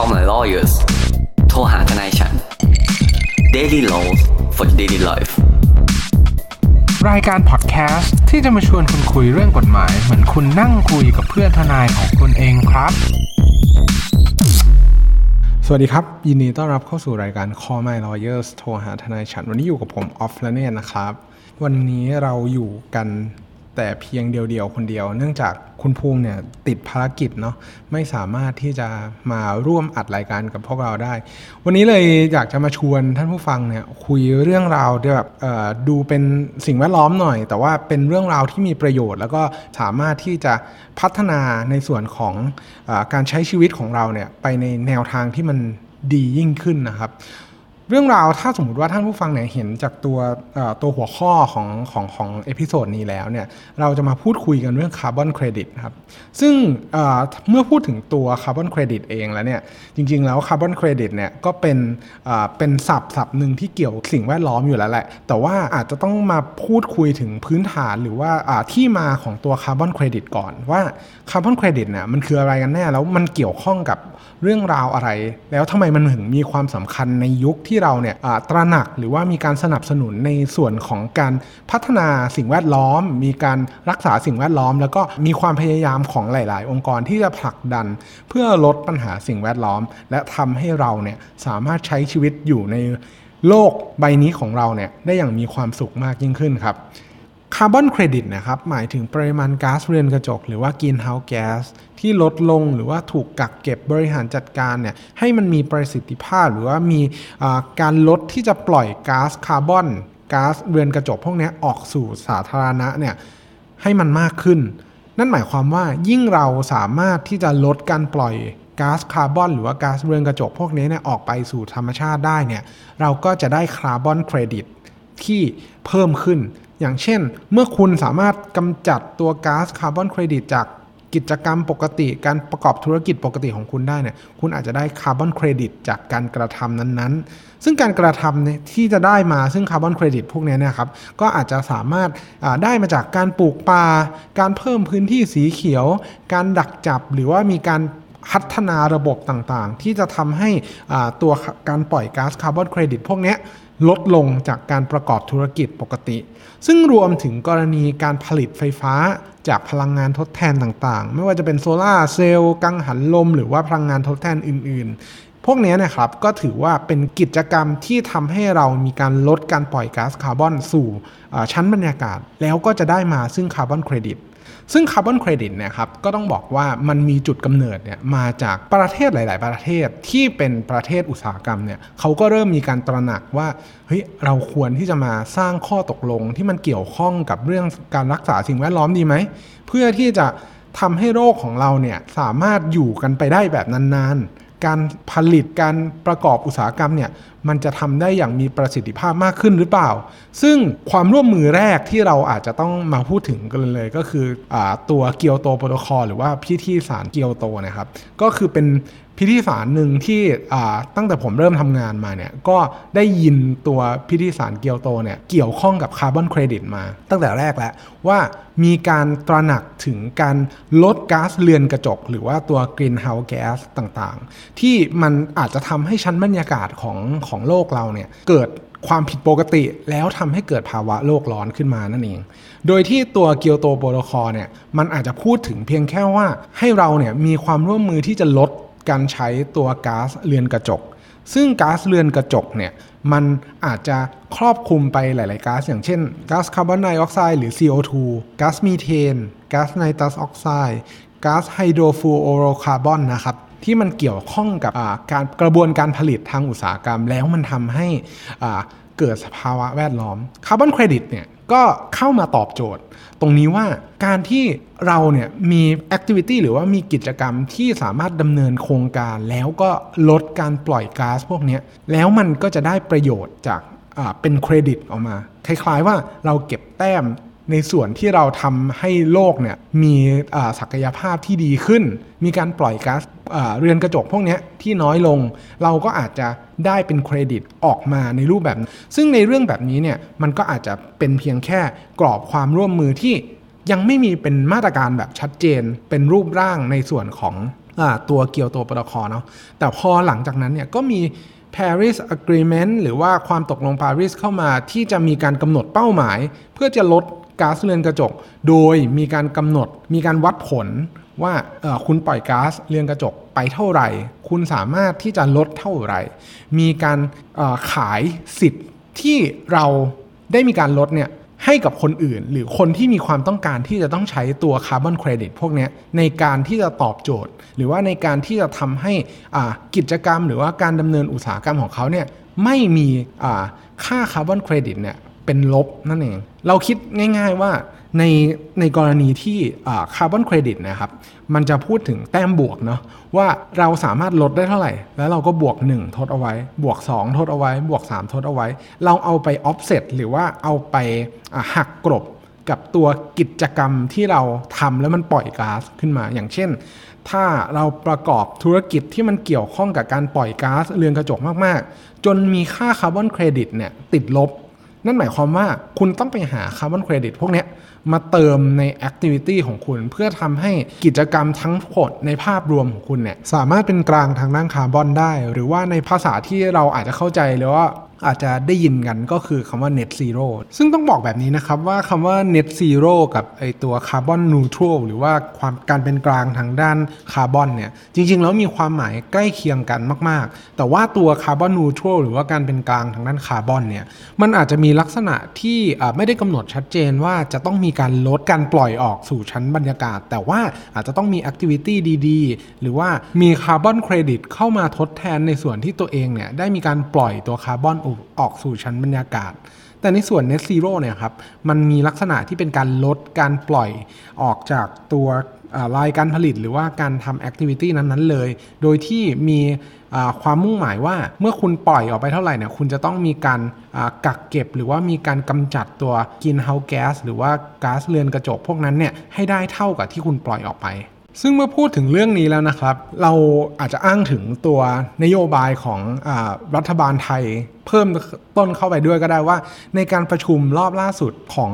Call my lawyers โทรหาทนายฉัน Daily Laws for Daily Life รายการพอดแคสต์ที่จะมาชวนคุณคุยเรื่องกฎหมาย เหมือนคุณนั่งคุยกับเพื่อนทนายของคุณเองครับ สวัสดีครับ ยินดีต้อนรับเข้าสู่รายการ Call My Lawyers โทรหาทนายฉัน วันนี้อยู่กับผมออฟและเนตนะครับ วันนี้เราอยู่กัน แต่เพียงเดียวๆคนเดียว เนื่องจากคุณภูมิเนี่ยติดภารกิจเนาะไม่สามารถที่จะมาร่วมอัดรายการกับพวกเราได้ วันนี้เลยอยากจะมาชวนท่านผู้ฟังเนี่ยคุยเรื่องราวที่แบบดูเป็นสิ่งแวดล้อมหน่อย แต่ว่าเป็นเรื่องราวที่มีประโยชน์ แล้วก็สามารถที่จะพัฒนาในส่วนของอการใช้ชีวิตของเราเนี่ยไปในแนวทางที่มันดียิ่งขึ้นนะครับ เรื่องราวถ้าสมมติว่าท่านผู้ฟังเนี่ยเห็นจากตัวตัวหัวข้อของของของ episode นี้แล้วเนี่ยเราจะมาพูดคุยกันเรื่องคาร์บอนเครดิตครับซึ่งเมื่อพูดถึงตัวคาร์บอนเครดิตเองแล้วเนี่ยจริง ๆ แล้วคาร์บอนเครดิตเนี่ยก็เป็นเป็นศัพท์ศัพท์หนึ่งที่เกี่ยวสิ่งแวดล้อมอยู่แล้วแหละ แต่ว่าอาจจะต้องมาพูดคุยถึงพื้นฐานหรือว่าที่มาของตัวคาร์บอนเครดิตก่อนว่าคาร์บอนเครดิตเนี่ยมันคืออะไรกันแน่แล้วมันเกี่ยวข้องกับเรื่องราวอะไร แล้วทำไมมันถึงมีความสำคัญในยุคที่เราเนี่ยตระหนักหรือว่ามีการสนับสนุนในส่วนของการพัฒนาสิ่งแวดล้อม มีการรักษาสิ่งแวดล้อม แล้วก็มีความพยายามของหลาย ๆ องค์กรที่จะผลักดัน เพื่อลดปัญหาสิ่งแวดล้อม และทำให้เราเนี่ยสามารถใช้ชีวิตอยู่ในโลกใบนี้ของเราเนี่ยได้อย่างมีความสุขมากยิ่งขึ้นครับ คาร์บอนเครดิตนะครับหมายถึงปริมาณก๊าซเรือนกระจก หรือว่า Greenhouse Gas ที่ลดลงหรือว่าถูกกักเก็บบริหารจัดการเนี่ยให้มันมีประสิทธิภาพ หรือว่ามีการลดที่จะปล่อยก๊าซคาร์บอนก๊าซเรือนกระจกพวกนี้ออกสู่สาธารณะเนี่ยให้มันมากขึ้น นั่นหมายความว่ายิ่งเราสามารถที่จะลดการปล่อยก๊าซคาร์บอนหรือว่าก๊าซเรือนกระจกพวกนี้เนี่ยออกไปสู่ธรรมชาติได้เนี่ยเราก็จะได้คาร์บอนเครดิตที่เพิ่มขึ้น อย่างเช่น เมื่อคุณสามารถกำจัดตัวก๊าซคาร์บอนเครดิตจากกิจกรรมปกติการประกอบธุรกิจปกติของคุณได้เนี่ยคุณอาจจะได้คาร์บอนเครดิตจากการกระทำนั้นๆ ซึ่งการกระทำเนี่ยที่จะได้มาซึ่งคาร์บอนเครดิตพวกนี้นะครับก็อาจจะสามารถได้มาจากการปลูกป่าการเพิ่มพื้นที่สีเขียว การดักจับหรือว่ามีการพัฒนาระบบต่างๆ ที่จะทำให้ตัวการปล่อยก๊าซคาร์บอนเครดิตพวกนี้ ลดลงจากการประกอบธุรกิจปกติ ซึ่งรวมถึงกรณีการผลิตไฟฟ้าจากพลังงานทดแทนต่างๆ ไม่ว่าจะเป็นโซลาร์เซลล์กังหันลม หรือว่าพลังงานทดแทนอื่น ๆ พวกนี้นะครับก็ถือว่าเป็นกิจกรรมที่ทำให้เรามีการลดการปล่อยก๊าซคาร์บอนสู่ชั้นบรรยากาศ แล้วก็จะได้มาซึ่งคาร์บอนเครดิต ซึ่งคาร์บอนเครดิตเนี่ยครับก็ต้องบอกว่ามันมีจุดกำเนิดเนี่ยมาจากประเทศหลาย ๆ ประเทศที่เป็นประเทศอุตสาหกรรมเนี่ยเขาก็เริ่มมีการตระหนักว่าเฮ้ยเราควรที่จะมาสร้างข้อตกลงที่มันเกี่ยวข้องกับเรื่องการรักษาสิ่งแวดล้อมดีไหม เพื่อที่จะทำให้โรคของเราเนี่ยสามารถอยู่กันไปได้แบบนาน ๆ การผลิตการประกอบอุตสาหกรรมเนี่ยมันจะทำได้อย่างมีประสิทธิภาพมากขึ้นหรือเปล่า ซึ่งความร่วมมือแรกที่เราอาจจะต้องมาพูดถึงกันเลยก็คืออตัวเกียวโตโปรโตคอลหรือว่าพิธีสารเกียวโตนะครับ ก็คือเป็น พิธีสารหนึ่งที่ตั้งแต่ผมเริ่มทำงานมาเนี่ยก็ได้ยินตัวพิธีสารเกียวโตเนี่ยเกี่ยวข้องกับคาร์บอนเครดิตมา ตั้งแต่แรกแล้วว่ามีการตระหนักถึงการลดก๊าซเรือนกระจก หรือว่าตัว Greenhouse Gas ต่างๆ ที่มันอาจจะทำให้ชั้นบรรยากาศของของโลกเราเนี่ยเกิดความผิดปกติแล้วทำให้เกิดภาวะโลกร้อนขึ้นมานั่นเอง โดยที่ตัวเกียวโตโปรโตคอลเนี่ยมันอาจจะพูดถึงเพียงแค่ว่าให้เราเนี่ยมีความร่วมมือที่จะลด การใช้ตัวก๊าซเรือนกระจก ซึ่งก๊าซเรือนกระจกเนี่ยมันอาจจะครอบคลุมไปหลาย ๆก๊าซอย่างเช่นก๊าซคาร์บอนไดออกไซด์หรือ CO2 ก๊าซมีเทนก๊าซไนตรัสออกไซด์ก๊าซไฮโดรฟลูออโรคาร์บอนนะครับที่มันเกี่ยวข้องกับการกระบวนการผลิตทางอุตสาหกรรม แล้วมันทำให้เกิดสภาวะแวดล้อมคาร์บอนเครดิตเนี่ย ก็เข้ามาตอบโจทย์ ตรงนี้ว่าการที่เราเนี่ยมี activity หรือว่ามีกิจกรรมที่สามารถดำเนินโครงการแล้วก็ลดการปล่อยก๊าซพวกนี้แล้วมันก็จะได้ประโยชน์จากเป็นเครดิตออกมา คล้ายๆว่าเราเก็บแต้ม ในส่วนที่เราทำให้โลกเนี่ยมีศักยภาพที่ดีขึ้น มีการปล่อยก๊าซเรือนกระจกพวกนี้ที่น้อยลง เราก็อาจจะได้เป็นเครดิตออกมาในรูปแบบนั้นซึ่งในเรื่องแบบนี้เนี่ยมันก็อาจจะเป็นเพียงแค่กรอบความร่วมมือที่ยังไม่มีเป็นมาตรการแบบชัดเจน เป็นรูปร่างในส่วนของอตัวเกียวโตโปรโตคอลเนาะแต่พอหลังจากนั้นเนี่ยก็มี Paris Agreement หรือว่าความตกลงปารีสเข้ามาที่จะมีการกำหนดเป้าหมาย เพื่อจะลด ก๊าซเรือนกระจก โดยมีการกำหนดมีการวัดผลว่าคุณปล่อยก๊าซเรือนกระจกไปเท่าไหร่ คุณสามารถที่จะลดเท่าไหร่ มีการขายสิทธิ์ที่เราได้มีการลดเนี่ยให้กับคนอื่น หรือคนที่มีความต้องการที่จะต้องใช้ตัวคาร์บอนเครดิตพวกนี้ในการที่จะตอบโจทย์ หรือว่าในการที่จะทำให้กิจกรรม หรือว่าการดำเนินอุตสาหกรรมของเขาเนี่ยไม่มีค่าคาร์บอนเครดิตเนี่ย เป็นลบนั่นเอง เราคิดง่าย ๆว่าในในกรณีที่คาร์บอนเครดิตนะครับ มันจะพูดถึงแต้มบวกเนาะว่าเราสามารถลดได้เท่าไหร่ แล้วเราก็บวก 1 ทดเอาไว้ บวก 2 ทดเอาไว้ บวก 3 ทดเอาไว้ เราเอาไป offset หรือว่าเอาไปหักกลบกับตัวกิจกรรมที่เราทำแล้วมันปล่อยก๊าซขึ้นมา อย่างเช่น ถ้าเราประกอบธุรกิจที่มันเกี่ยวข้องกับการปล่อยก๊าซเรือนกระจกมากๆ จนมีค่าคาร์บอนเครดิตเนี่ยติดลบ นั่นหมายความว่าคุณต้องไปหาคาร์บอนเครดิตพวกนี้มาเติมใน activity ของคุณ เพื่อทำให้กิจกรรมทั้งหมดในภาพรวมของคุณเนี่ยสามารถเป็นกลางทางด้านคาร์บอนได้ หรือว่าในภาษาที่เราอาจจะเข้าใจหรือว่า อาจจะได้ยินกันก็คือคำว่า net zero ซึ่งต้องบอกแบบนี้นะครับว่าคำว่า net zero กับไอตัว carbon neutral หรือว่าความการเป็นกลางทางด้านคาร์บอนเนี่ยจริงๆ แล้วมีความหมายใกล้เคียงกันมากๆ แต่ว่าตัว carbon neutral หรือว่าการเป็นกลางทางด้านคาร์บอนเนี่ยมันอาจจะมีลักษณะที่ไม่ได้กำหนดชัดเจนว่าจะต้องมีการลดการปล่อยออกสู่ชั้นบรรยากาศ แต่ว่าอาจจะต้องมี activity ดีๆ หรือว่ามีคาร์บอนเครดิตเข้ามาทดแทนในส่วนที่ตัวเองเนี่ยได้มีการปล่อยตัวคาร์บอนออกสู่ชั้นบรรยากาศ แต่ในส่วน Net Zero เนี่ยครับ มันมีลักษณะที่เป็นการลดการปล่อยออกจากตัวอ่ารายการผลิตหรือว่าการทำแอคทิวิตี้นั้นๆเลย โดยที่มีความมุ่งหมายว่าเมื่อคุณปล่อยออกไปเท่าไหร่เนี่ยคุณจะต้องมีการกักเก็บ หรือว่ามีการกำจัดตัวกินเฮาแก๊สหรือว่าก๊าซเรือนกระจกพวกนั้นเนี่ยให้ได้เท่ากับที่คุณปล่อยออกไป ซึ่งเมื่อพูดถึงเรื่องนี้แล้วนะครับ เราอาจจะอ้างถึงตัวนโยบายของอรัฐบาลไทย เพิ่มต้นเข้าไปด้วยก็ได้ว่า ในการประชุมรอบล่าสุดของ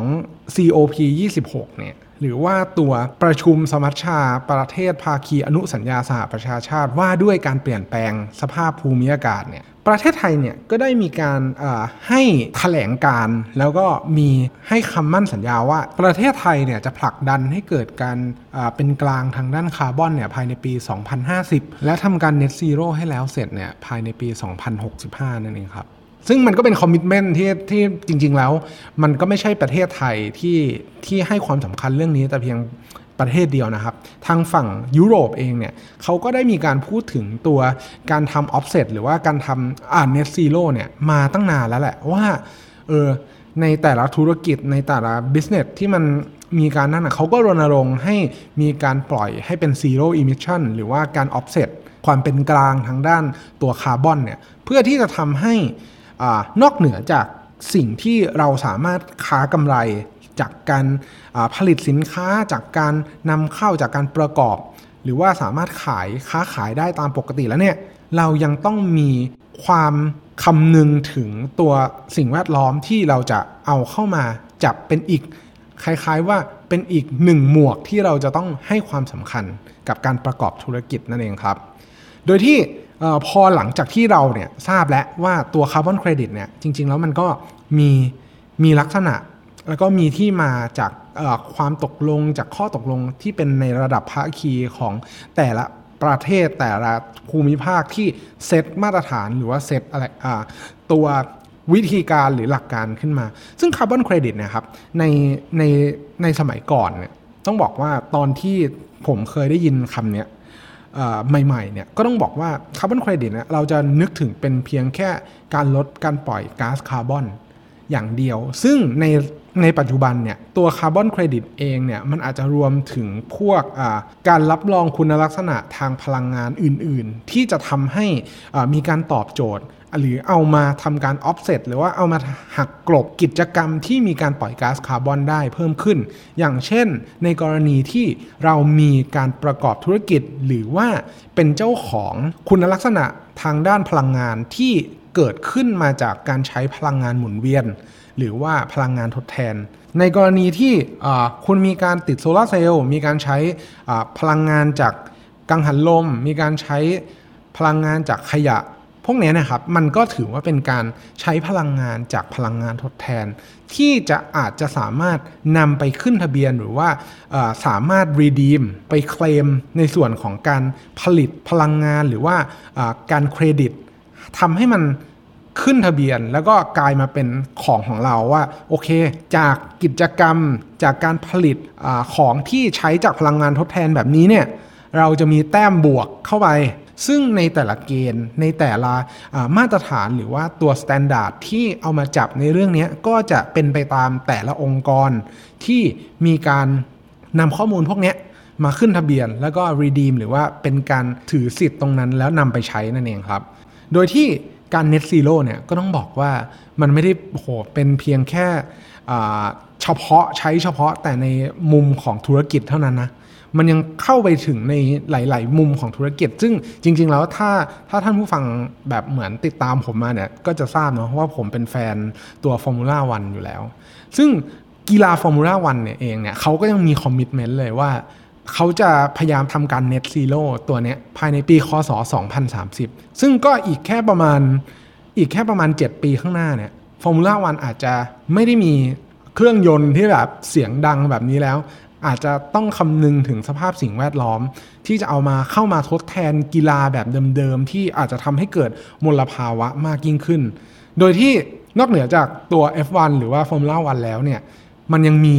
COP 26เนี่ย หรือว่าตัวประชุมสมัชชา ประเทศภาคีอนุสัญญาสหประชาชาติว่าด้วยการเปลี่ยนแปลงสภาพภูมิอากาศเนี่ยประเทศไทยเนี่ยก็ได้มีการให้แถลงการแล้วก็มีให้คำมั่นสัญญาว่า ประเทศไทยเนี่ยจะผลักดันให้เกิดการเป็นกลางทางด้านคาร์บอนเนี่ยภายในปี 2050 และทำการ net zero ให้แล้วเสร็จเนี่ยภายในปี 2065 นั่นเองครับ ซึ่งมันก็เป็นคอมมิชเมนต์ที่ที่จริง ๆ แล้ว มันก็ไม่ใช่ประเทศไทยที่ที่ให้ความสำคัญเรื่องนี้แต่เพียงประเทศเดียวนะครับ ทางฝั่งยุโรปเองเนี่ยเขาก็ได้มีการพูดถึงตัวการทำ offset หรือว่าการทำอ่า net zero เนี่ยมาตั้งนานแล้วแหละว่าเออในแต่ละธุรกิจในแต่ละ business ที่มันมีการนั่นนะเขาก็รณรงค์ให้มีการปล่อยให้เป็น zero emission หรือว่าการ offset ความเป็นกลางทางด้านตัวคาร์บอนเนี่ยเพื่อที่จะทำให้ อนอกเหนือจากสิ่งที่เราสามารถค้ากำไรจากการผลิตสินค้าจากการนำเข้าจากการประกอบ หรือว่าสามารถขายค้าขายได้ตามปกติแล้วเนี่ยเรายังต้องมีความคำนึงถึงตัวสิ่งแวดล้อมที่เราจะเอาเข้ามาจับเป็นอีกคล้ายๆว่าเป็นอีกหนึ่งหมวกที่เราจะต้องให้ความสำคัญกับการประกอบธุรกิจนั่นเองครับ โดยที่ ออพอหลังจากที่เราเนี่ยทราบแล้วว่าตัวคาร์บอนเครดิตเนี่ยจริง ๆ แล้วมันก็มีมีลักษณะ แล้วก็มีที่มาจากความตกลงจากข้อตกลงที่เป็นในระดับภาคีของแต่ละประเทศแต่ละภูมิภาคที่เซตมาตรฐานหรือว่าเซตอะไรตัววิธีการหรือหลักการขึ้นมา ซึ่งคาร์บอนเครดิตเนี่ยครับในในในสมัยก่อนเนี่ยต้องบอกว่าตอนที่ผมเคยได้ยินคำเนี้ย ใหม่ๆเนี่ยก็ต้องบอกว่าคาร์บอนเครดิตเนี่ยเราจะนึกถึงเป็นเพียงแค่การลดการปล่อยก๊าซคาร์บอนอย่างเดียว ซึ่งใน ในปัจจุบันเนี่ยตัวคาร์บอนเครดิตเองเนี่ยมันอาจจะรวมถึงพวกการรับรองคุณลักษณะทางพลังงานอื่นๆ ที่จะทำให้มีการตอบโจทย์ หรือเอามาทำการ offset หรือว่าเอามาหักกลบกิจกรรมที่มีการปล่อยก๊าซคาร์บอนได้เพิ่มขึ้น อย่างเช่น ในกรณีที่เรามีการประกอบธุรกิจ หรือว่าเป็นเจ้าของคุณลักษณะทางด้านพลังงานที่เกิดขึ้นมาจากการใช้พลังงานหมุนเวียน หรือว่าพลังงานทดแทน ในกรณีที่คุณมีการติดโซลาร์เซลล์มีการใช้พลังงานจากกังหันลม มีการใช้พลังงานจากขยะ พวกนี้นะครับมันก็ถือว่าเป็นการใช้พลังงานจากพลังงานทดแทน ที่จะอาจจะสามารถนำไปขึ้นทะเบียนหรือว่าสามารถ redeem ไปเคลมในส่วนของการผลิตพลังงานหรือว่าการเครดิตทำให้มัน ขึ้นทะเบียนแล้วก็กลายมาเป็นของของเราว่าโอเค จากกิจกรรมจากการผลิตอของที่ใช้จากพลังงานทดแทนแบบนี้เนี่ยเราจะมีแต้มบวกเข้าไป ซึ่งในแต่ละเกณฑ์ในแต่ละมาตรฐานหรือว่าตัว standard ที่เอามาจับในเรื่องนี้ก็จะเป็นไปตามแต่ละองค์กร ที่มีการนำข้อมูลพวกนี้มาขึ้นทะเบียนแล้วก็ redeem หรือว่าเป็นการถือสิทธิ์ตรงนั้นแล้วนำไปใช้นั่นเองครับ โดยที่ การ net zero เนี่ยก็ต้องบอกว่ามันไม่ได้โหเป็นเพียงแค่เฉพาะใช้เฉพาะแต่ในมุมของธุรกิจเท่านั้นนะมันยังเข้าไปถึงในหลาย ๆ มุมของธุรกิจ ซึ่งจริง ๆ แล้วถ้าถ้าท่านผู้ฟังแบบเหมือนติดตามผมมาเนี่ยก็จะทราบเนาะว่าผมเป็นแฟนตัวฟอร์มูล่าวันอยู่แล้ว ซึ่งกีฬาฟอร์มูล่าวันเนี่ยเองเนี่ยเขาก็ยังมี commitment เลยว่า เขาจะพยายามทำการ net zero ตัวนี้ภายในปีคศ 2030 ซึ่งก็อีกแค่ประมาณอีกแค่ประมาณ 7 ปีข้างหน้าเนี่ยฟอร์มูล่าวันอาจจะไม่ได้มีเครื่องยนต์ที่แบบเสียงดังแบบนี้แล้ว อาจจะต้องคำนึงถึงสภาพสิ่งแวดล้อม ที่จะเอามาเข้ามาทดแทนกีฬาแบบเดิมๆ ที่อาจจะทำให้เกิดมลภาวะมากยิ่งขึ้น โดยที่นอกเหนือจากตัว F1 หรือว่า Formula 1แล้วเนี่ย มันยังมี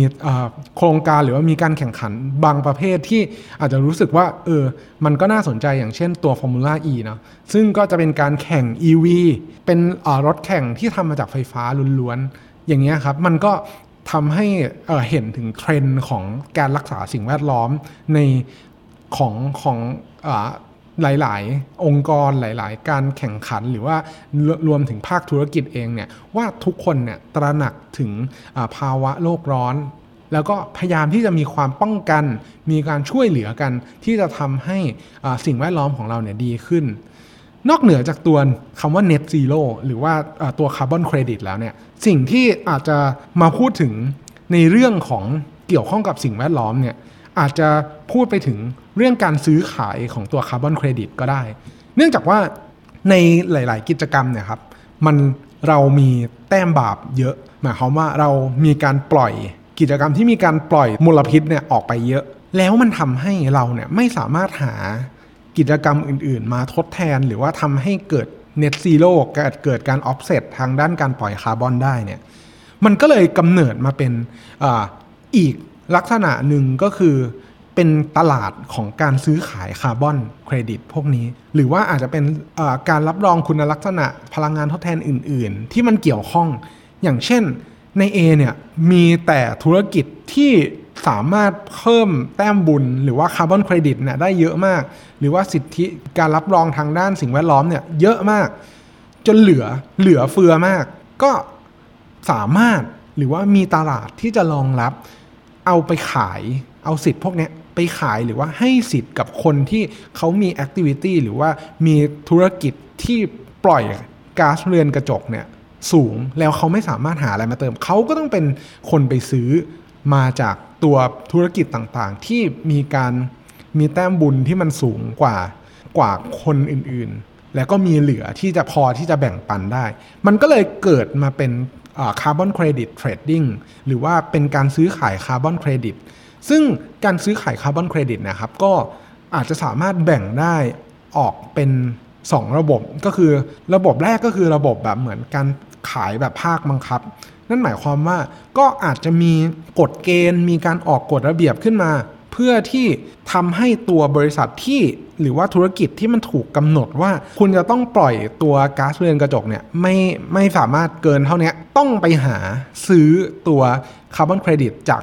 โครงการหรือว่ามีการแข่งขันบางประเภทที่อาจจะรู้สึกว่าเออมันก็น่าสนใจอย่างเช่นตัว Formula E นะซึ่งก็จะเป็นการแข่ง EV เป็นรถแข่งที่ทำมาจากไฟฟ้าล้วนๆ อย่างเงี้ยครับ มันก็ทำให้เห็นถึงเทรนด์ของการรักษาสิ่งแวดล้อมในของของ หลาย ๆ องค์กรหลาย ๆ การแข่งขันหรือว่ารวมถึงภาคธุรกิจเองเนี่ยว่าทุกคนเนี่ยตระหนักถึงภาวะโลกร้อน แล้วก็พยายามที่จะมีความป้องกัน มีการช่วยเหลือกัน ที่จะทำให้สิ่งแวดล้อมของเราเนี่ยดีขึ้น นอกเหนือจากตัวคำว่า net zero หรือว่าตัวคาร์บอนเครดิตแล้วเนี่ยสิ่งที่อาจจะมาพูดถึงในเรื่องของเกี่ยวข้องกับสิ่งแวดล้อมเนี่ย อาจจะพูดไปถึงเรื่องการซื้อขายของตัวคาร์บอนเครดิตก็ได้ เนื่องจากว่าในหลาย ๆ กิจกรรมเนี่ยครับมันเรามีแต้มบาปเยอะหมายความว่าเรามีการปล่อยกิจกรรมที่มีการปล่อยมลพิษเนี่ยออกไปเยอะ แล้วมันทำให้เราเนี่ยไม่สามารถหากิจกรรมอื่น ๆ มาทดแทน หรือว่าทำให้เกิด net zero เกิดการออฟเซตทางด้านการปล่อยคาร์บอนได้เนี่ยมันก็เลยกำเนิดมาเป็นออีก ลักษณะหนึ่งก็คือเป็นตลาดของการซื้อขายคาร์บอนเครดิตพวกนี้ หรือว่าอาจจะเป็นการรับรองคุณลักษณะพลังงานทดแทนอื่น ๆ ที่มันเกี่ยวข้อง อย่างเช่นใน A เนี่ยมีแต่ธุรกิจที่สามารถเพิ่มแต้มบุญ หรือว่าคาร์บอนเครดิตเนี่ยได้เยอะมาก หรือว่าสิทธิการรับรองทางด้านสิ่งแวดล้อมเนี่ยเยอะมาก จนเหลือเหลือเฟือมาก ก็สามารถหรือว่ามีตลาดที่จะรองรับ เอาไปขายเอาสิทธิ์พวกนี้ไปขายหรือว่าให้สิทธิ์กับคนที่เขามีแอคทิวิตี้หรือว่ามีธุรกิจที่ปล่อยก๊าซเรือนกระจกเนี่ยสูงแล้วเขาไม่สามารถหาอะไรมาเติม เขาก็ต้องเป็นคนไปซื้อมาจากตัวธุรกิจต่างๆ ที่มีการมีแต้มบุญที่มันสูงกว่ากว่าคนอื่นๆ แล้วก็มีเหลือที่จะพอที่จะแบ่งปันได้ มันก็เลยเกิดมาเป็น carbon credit trading หรือว่าเป็นการซื้อขายคาร์บอนเครดิตซึ่งการซื้อขายคาร์บอนเครดิตนะครับก็อาจจะสามารถแบ่งได้ออกเป็น 2 ระบบก็คือระบบแรกก็คือระบบแบบเหมือนการขายแบบภาคบังคับ นั่นหมายความว่าก็อาจจะมีกฎเกณฑ์มีการออกกฎระเบียบขึ้นมา เพื่อที่ทำให้ตัวบริษัทที่หรือว่าธุรกิจที่มันถูกกำหนดว่า คุณจะต้องปล่อยตัวก๊าซเรือนกระจกเนี่ยไม่ไม่สามารถเกินเท่านี้ต้องไปหาซื้อตัวคาร์บอนเครดิตจาก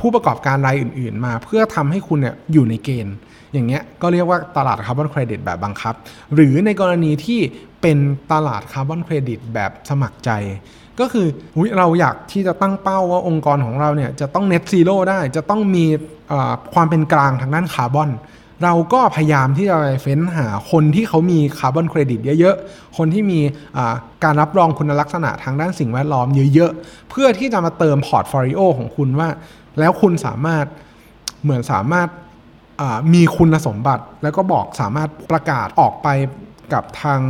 ผู้ประกอบการรายอื่น ๆ มาเพื่อทำให้คุณเนี่ยอยู่ในเกณฑ์ อย่างเงี้ยก็เรียกว่าตลาดคาร์บอนเครดิตแบบบังคับ หรือในกรณีที่เป็นตลาดคาร์บอนเครดิตแบบสมัครใจ ก็คือเราอยากที่จะตั้งเป้าว่าองค์กรของเราเนี่ยจะต้อง net zero ได้จะต้องมีความเป็นกลางทางด้านคาร์บอนเราก็พยายามที่จะไปเฟ้นหาคนที่เขามีคาร์บอนเครดิตเยอะๆ คนที่มีการรับรองคุณลักษณะทางด้านสิ่งแวดล้อมเยอะๆ เพื่อที่จะมาเติม portfolio ของคุณว่า แล้วคุณสามารถเหมือนสามารถมีคุณสมบัติ แล้วก็บอกสามารถประกาศออกไป กับทาง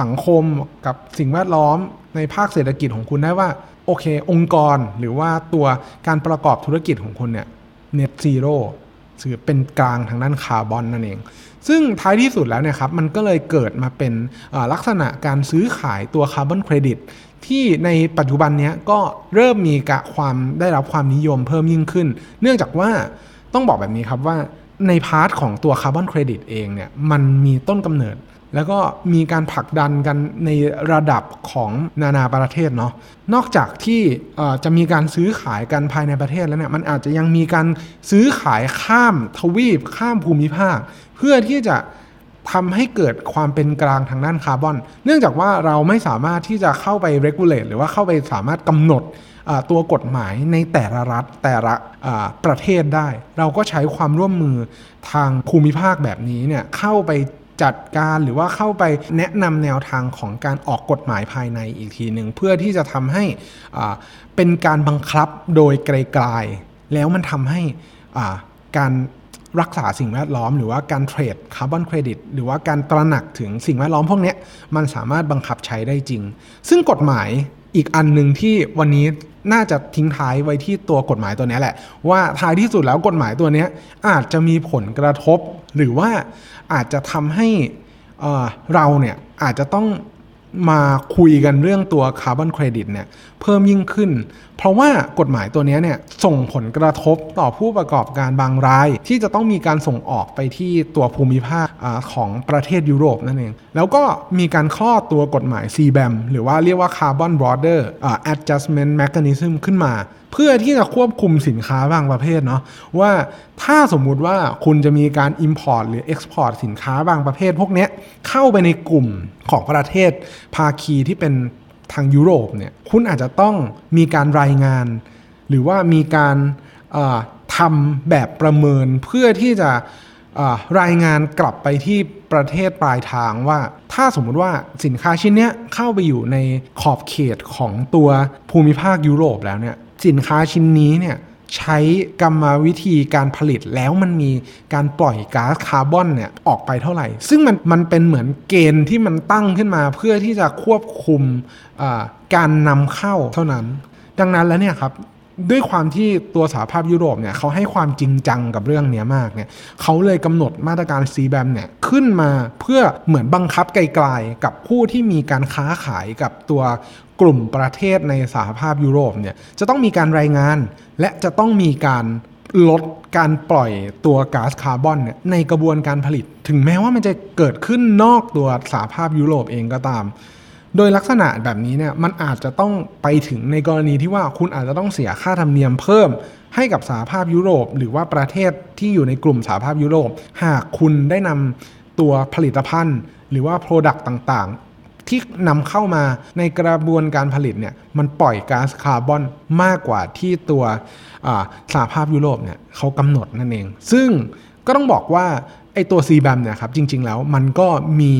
สังคมกับสิ่งแวดล้อมในภาคเศรษฐกิจของคุณได้ว่า โอเค องค์กรหรือว่าตัวการประกอบธุรกิจของคุณเนี่ย net zero ถือเป็นกลางทางด้านคาร์บอนนั่นเอง ซึ่งท้ายที่สุดแล้วเนี่ยครับ มันก็เลยเกิดมาเป็นลักษณะการซื้อขายตัวคาร์บอนเครดิตที่ในปัจจุบันเนี้ยก็เริ่มมีกะความได้รับความนิยมเพิ่มยิ่งขึ้น เนื่องจากว่าต้องบอกแบบนี้ครับว่าใน part ของตัวคาร์บอนเครดิตเองเนี่ยมันมีต้นกำเนิด แล้วก็มีการผลักดันกันในระดับของนานาประเทศเนาะนอกจากที่จะมีการซื้อขายกันภายในประเทศแล้วเนี่ยมันอาจจะยังมีการซื้อขายข้ามทวีปข้ามภูมิภาค เพื่อที่จะทำให้เกิดความเป็นกลางทางด้านคาร์บอน เนื่องจากว่าเราไม่สามารถที่จะเข้าไป regulate หรือว่าเข้าไปสามารถกำหนดตัวกฎหมายในแต่ละรัฐแต่ละประเทศได้ เราก็ใช้ความร่วมมือทางภูมิภาคแบบนี้เนี่ยเข้าไป จัดการหรือว่าเข้าไปแนะนำแนวทางของการออกกฎหมายภายในอีกทีหนึ่งเพื่อที่จะทำให้เป็นการบังคับโดยไกลๆแล้วมันทำให้การรักษาสิ่งแวดล้อม หรือว่าการเทรดคาร์บอนเครดิตหรือว่าการตระหนักถึงสิ่งแวดล้อมพวกนี้มันสามารถบังคับใช้ได้จริง ซึ่งกฎหมายอีกอันหนึ่งที่วันนี้น่าจะทิ้งท้ายไว้ที่ตัวกฎหมายตัวนี้แหละ ว่าท้ายที่สุดแล้วกฎหมายตัวนี้อาจจะมีผลกระทบ หรือว่าอาจจะทำให้เอ่อเราเนี่ยอาจจะต้องมาคุยกันเรื่องตัวคาร์บอนเครดิตเนี่ย เพิ่มยิ่งขึ้น เพราะว่ากฎหมายตัวนี้เนี่ยส่งผลกระทบต่อผู้ประกอบการบางราย ที่จะต้องมีการส่งออกไปที่ตัวภูมิภาคอของประเทศยุโรปนั่นเอง แล้วก็มีการคลอดตัวกฎหมาย CBAM หรือว่าเรียกว่า Carbon Border อ่า Adjustment Mechanism ขึ้นมา เพื่อที่จะควบคุมสินค้าบางประเภทเนาะว่าถ้าสมมุติว่าคุณจะมีการ Import หรือ Export สินค้าบางประเภทพวกนี้เข้าไปในกลุ่มของประเทศภาคีที่เป็น ทางยุโรปเนี่ยคุณอาจจะต้องมีการรายงาน หรือว่ามีการทำแบบประเมินเพื่อที่จะรายงานกลับไปที่ประเทศปลายทางว่า ถ้าสมมุติว่าสินค้าชิ้นเนี้ยเข้าไปอยู่ในขอบเขตของตัวภูมิภาคยุโรปแล้วเนี่ยสินค้าชิ้นนี้เนี่ย ใช้กรรมวิธีการผลิตแล้วมันมีการปล่อยก๊าซคาร์บอนเนี่ยออกไปเท่าไหร่ ซึ่งมันมันเป็นเหมือนเกณฑ์ที่มันตั้งขึ้นมาเพื่อที่จะควบคุมการนำเข้าเท่านั้น ดังนั้นแล้วเนี่ยครับ ด้วยความที่ตัวสหภาพยุโรปเนี่ยเขาให้ความจริงจังกับเรื่องนี้มากเนี่ยเขาเลยกำหนดมาตรการ c b a m เนี่ยขึ้นมาเพื่อเหมือนบังคับไกลๆกับผู้ที่มีการค้าขายกับตัวกลุ่มประเทศในสหภาพยุโรปเนี่ยจะต้องมีการรายงาน และจะต้องมีการลดการปล่อยตัวก๊าซคาร์บอนเนี่ยในกระบวนการผลิต ถึงแม้ว่ามันจะเกิดขึ้นนอกตัวสหภาพยุโรปเองก็ตาม โดยลักษณะแบบนี้เนี่ยมันอาจจะต้องไปถึงในกรณีที่ว่าคุณอาจจะต้องเสียค่าธรรมเนียมเพิ่ม ให้กับสหภาพยุโรป หรือว่าประเทศที่อยู่ในกลุ่มสหภาพยุโรป หากคุณได้นำตัวผลิตภัณฑ์ หรือว่า Product ต่างๆ ที่นำเข้ามาในกระบวนการผลิตเนี่ยมันปล่อยก๊าซคาร์บอนมากกว่าที่ตัวอ่าสหภาพยุโรปเนี่ยเขากำหนดนั่นเอง ซึ่งก็ต้องบอกว่าไอ้ตัว c b a m เนี่ยครับจริงๆแล้วมันก็มี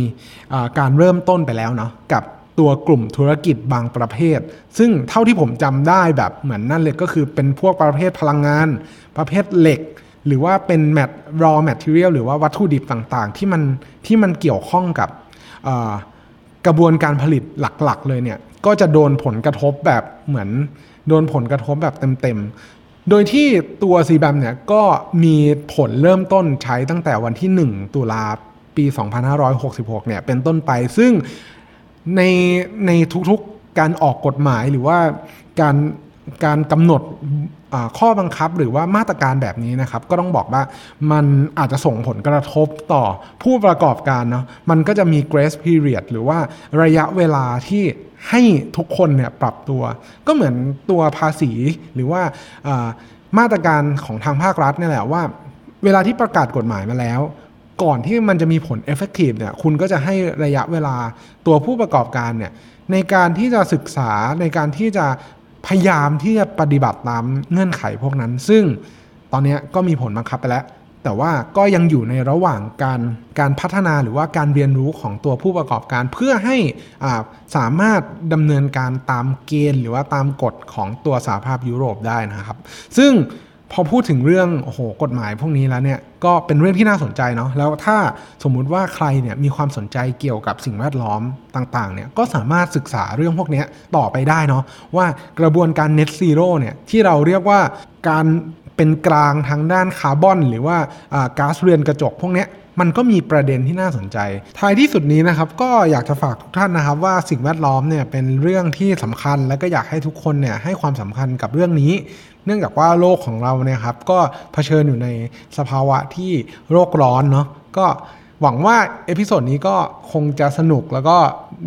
การเริ่มต้นไปแล้วเนาะกับ ตัวกลุ่มธุรกิจบางประเภท ซึ่งเท่าที่ผมจำได้แบบเหมือนนั่นเลยก็คือเป็นพวกประเภทพลังงาน ประเภทเหล็ก หรือว่าเป็นแมท raw material หรือว่าวัตถุดิบต่างๆ ที่มันที่มันเกี่ยวข้องกับกระบวนการผลิตหลักๆ เลยเนี่ยก็จะโดนผลกระทบแบบเหมือนโดนผลกระทบแบบเต็มๆ โดยที่ตัว c b a m เนี่ยก็มีผลเริ่มต้นใช้ตั้งแต่วันที่ 1 ตุลาปี 2566 เนี่ยเป็นต้นไป ซึ่ง ในในทุกๆการออกกฎหมายหรือว่าการการกำหนดข้อบังคับหรือว่ามาตรการแบบนี้นะครับ ก็ต้องบอกว่ามันอาจจะส่งผลกระทบต่อผู้ประกอบการเนาะมันก็จะมี grace period หรือว่าระยะเวลาที่ให้ทุกคนเนี่ยปรับตัว ก็เหมือนตัวภาษีหรือว่ามาตรการของทางภาครัฐนี่แหละว่า เวลาที่ประกาศกฎหมายมาแล้ว ก่อนที่มันจะมีผล effective เนี่ยคุณก็จะให้ระยะเวลาตัวผู้ประกอบการเนี่ยในการที่จะศึกษาในการที่จะพยายามที่จะปฏิบัติตามเงื่อนไขพวกนั้น ซึ่งตอนนี้ก็มีผลบังคับไปแล้ว แต่ว่าก็ยังอยู่ในระหว่างการการพัฒนาหรือว่าการเรียนรู้ของตัวผู้ประกอบการ เพื่อให้อ่าสามารถดำเนินการตามเกณฑ์ หรือว่าตามกฎของตัวสหภาพยุโรปได้นะครับ ซึ่ง พอพูดถึงเรื่องโอ้โหกฎหมายพวกนี้แล้วเนี่ยก็เป็นเรื่องที่น่าสนใจเนาะแล้วถ้าสมมุติว่าใครเนี่ยมีความสนใจเกี่ยวกับสิ่งแวดล้อมต่างๆเนี่ยก็สามารถศึกษาเรื่องพวกนี้ต่อไปได้เนาะว่ากระบวนการ net zero เนี่ยที่เราเรียกว่าการเป็นกลางทางด้านคาร์บอน หรือว่าก๊าซเรือนกระจกพวกนี้มันก็มีประเด็นที่น่าสนใจ ท้ายที่สุดนี้นะครับ ก็อยากจะฝากทุกท่านนะครับ ว่าสิ่งแวดล้อมเนี่ยเป็นเรื่องที่สำคัญ และก็อยากให้ทุกคนเนี่ยให้ความสำคัญกับเรื่องนี้ เนื่องจากว่าโลกของเราเนี่ยครับก็เผชิญอยู่ในสภาวะที่โลกร้อนเนาะก็หวังว่า episode นี้ก็คงจะสนุกแล้วก็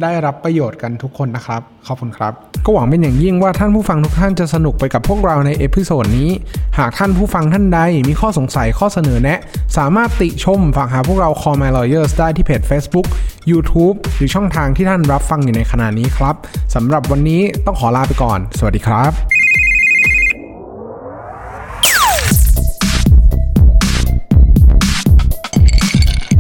ได้รับประโยชน์กันทุกคนนะครับ ขอบคุณครับ ก็หวังเป็นอย่างยิ่งว่าท่านผู้ฟังทุกท่านจะสนุกไปกับพวกเราใน episode นี้ หากท่านผู้ฟังท่านใดมีข้อสงสัยข้อเสนอแนะ สามารถติชมฝากหาพวกเรา Call My Lawyers ได้ที่เพจ Facebook YouTube หรือช่องทางที่ท่านรับฟังอยู่ในขณะนี้ครับสำหรับวันนี้ต้องขอลาไปก่อน สวัสดีครับ